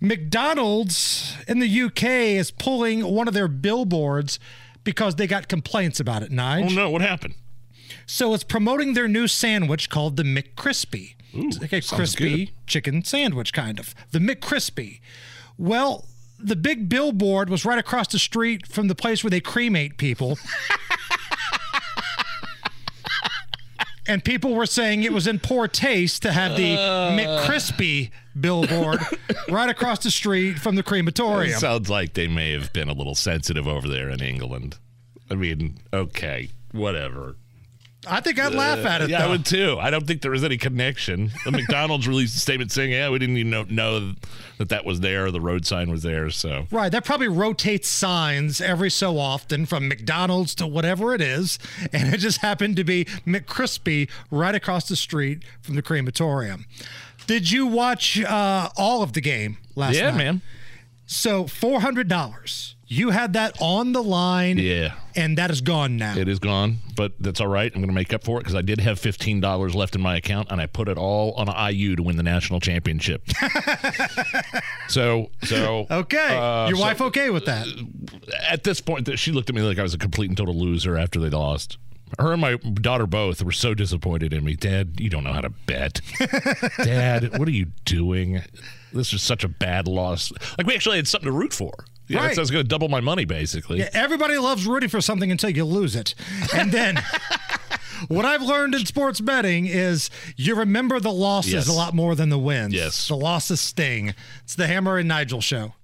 McDonald's in the UK is pulling one of their billboards because they got complaints about it, Nige. Oh no, what happened? So it's promoting their new sandwich called the McCrispy. it's like a crispy good. chicken sandwich, kind of. The McCrispy. Well, the big billboard was right across the street from the place where they cremate people. and people were saying it was in poor taste to have the uh. McCrispy billboard right across the street from the crematorium. Sounds like they may have been a little sensitive over there in England. I mean, okay, whatever. I think I'd laugh at it, yeah, I would too. I don't think there was any connection. The McDonald's released a statement saying, "Yeah, we didn't even know, know that that was there. The road sign was there." So Right, that probably rotates signs every so often from McDonald's to whatever it is, and it just happened to be McCrispy right across the street from the crematorium. Did you watch uh, all of the game last yeah, night? man. So four hundred dollars. You had that on the line, Yeah, and that is gone now. it is gone, but that's all right. I'm going to make up for it because I did have fifteen dollars left in my account, and I put it all on IU to win the national championship. so, so Okay, uh, your so- wife okay with that? at this point she looked at me like I was a complete and total loser after they lost. Her and my daughter both were so disappointed in me. Dad, you don't know how to bet. Dad, what are you doing? This is such a bad loss. Like we actually had something to root for. Yeah, Right. so I was going to double my money basically. Yeah, everybody loves rooting for something until you lose it. And then what I've learned in sports betting is you remember the losses Yes. a lot more than the wins. Yes. The losses sting. It's the Hammer and Nigel show.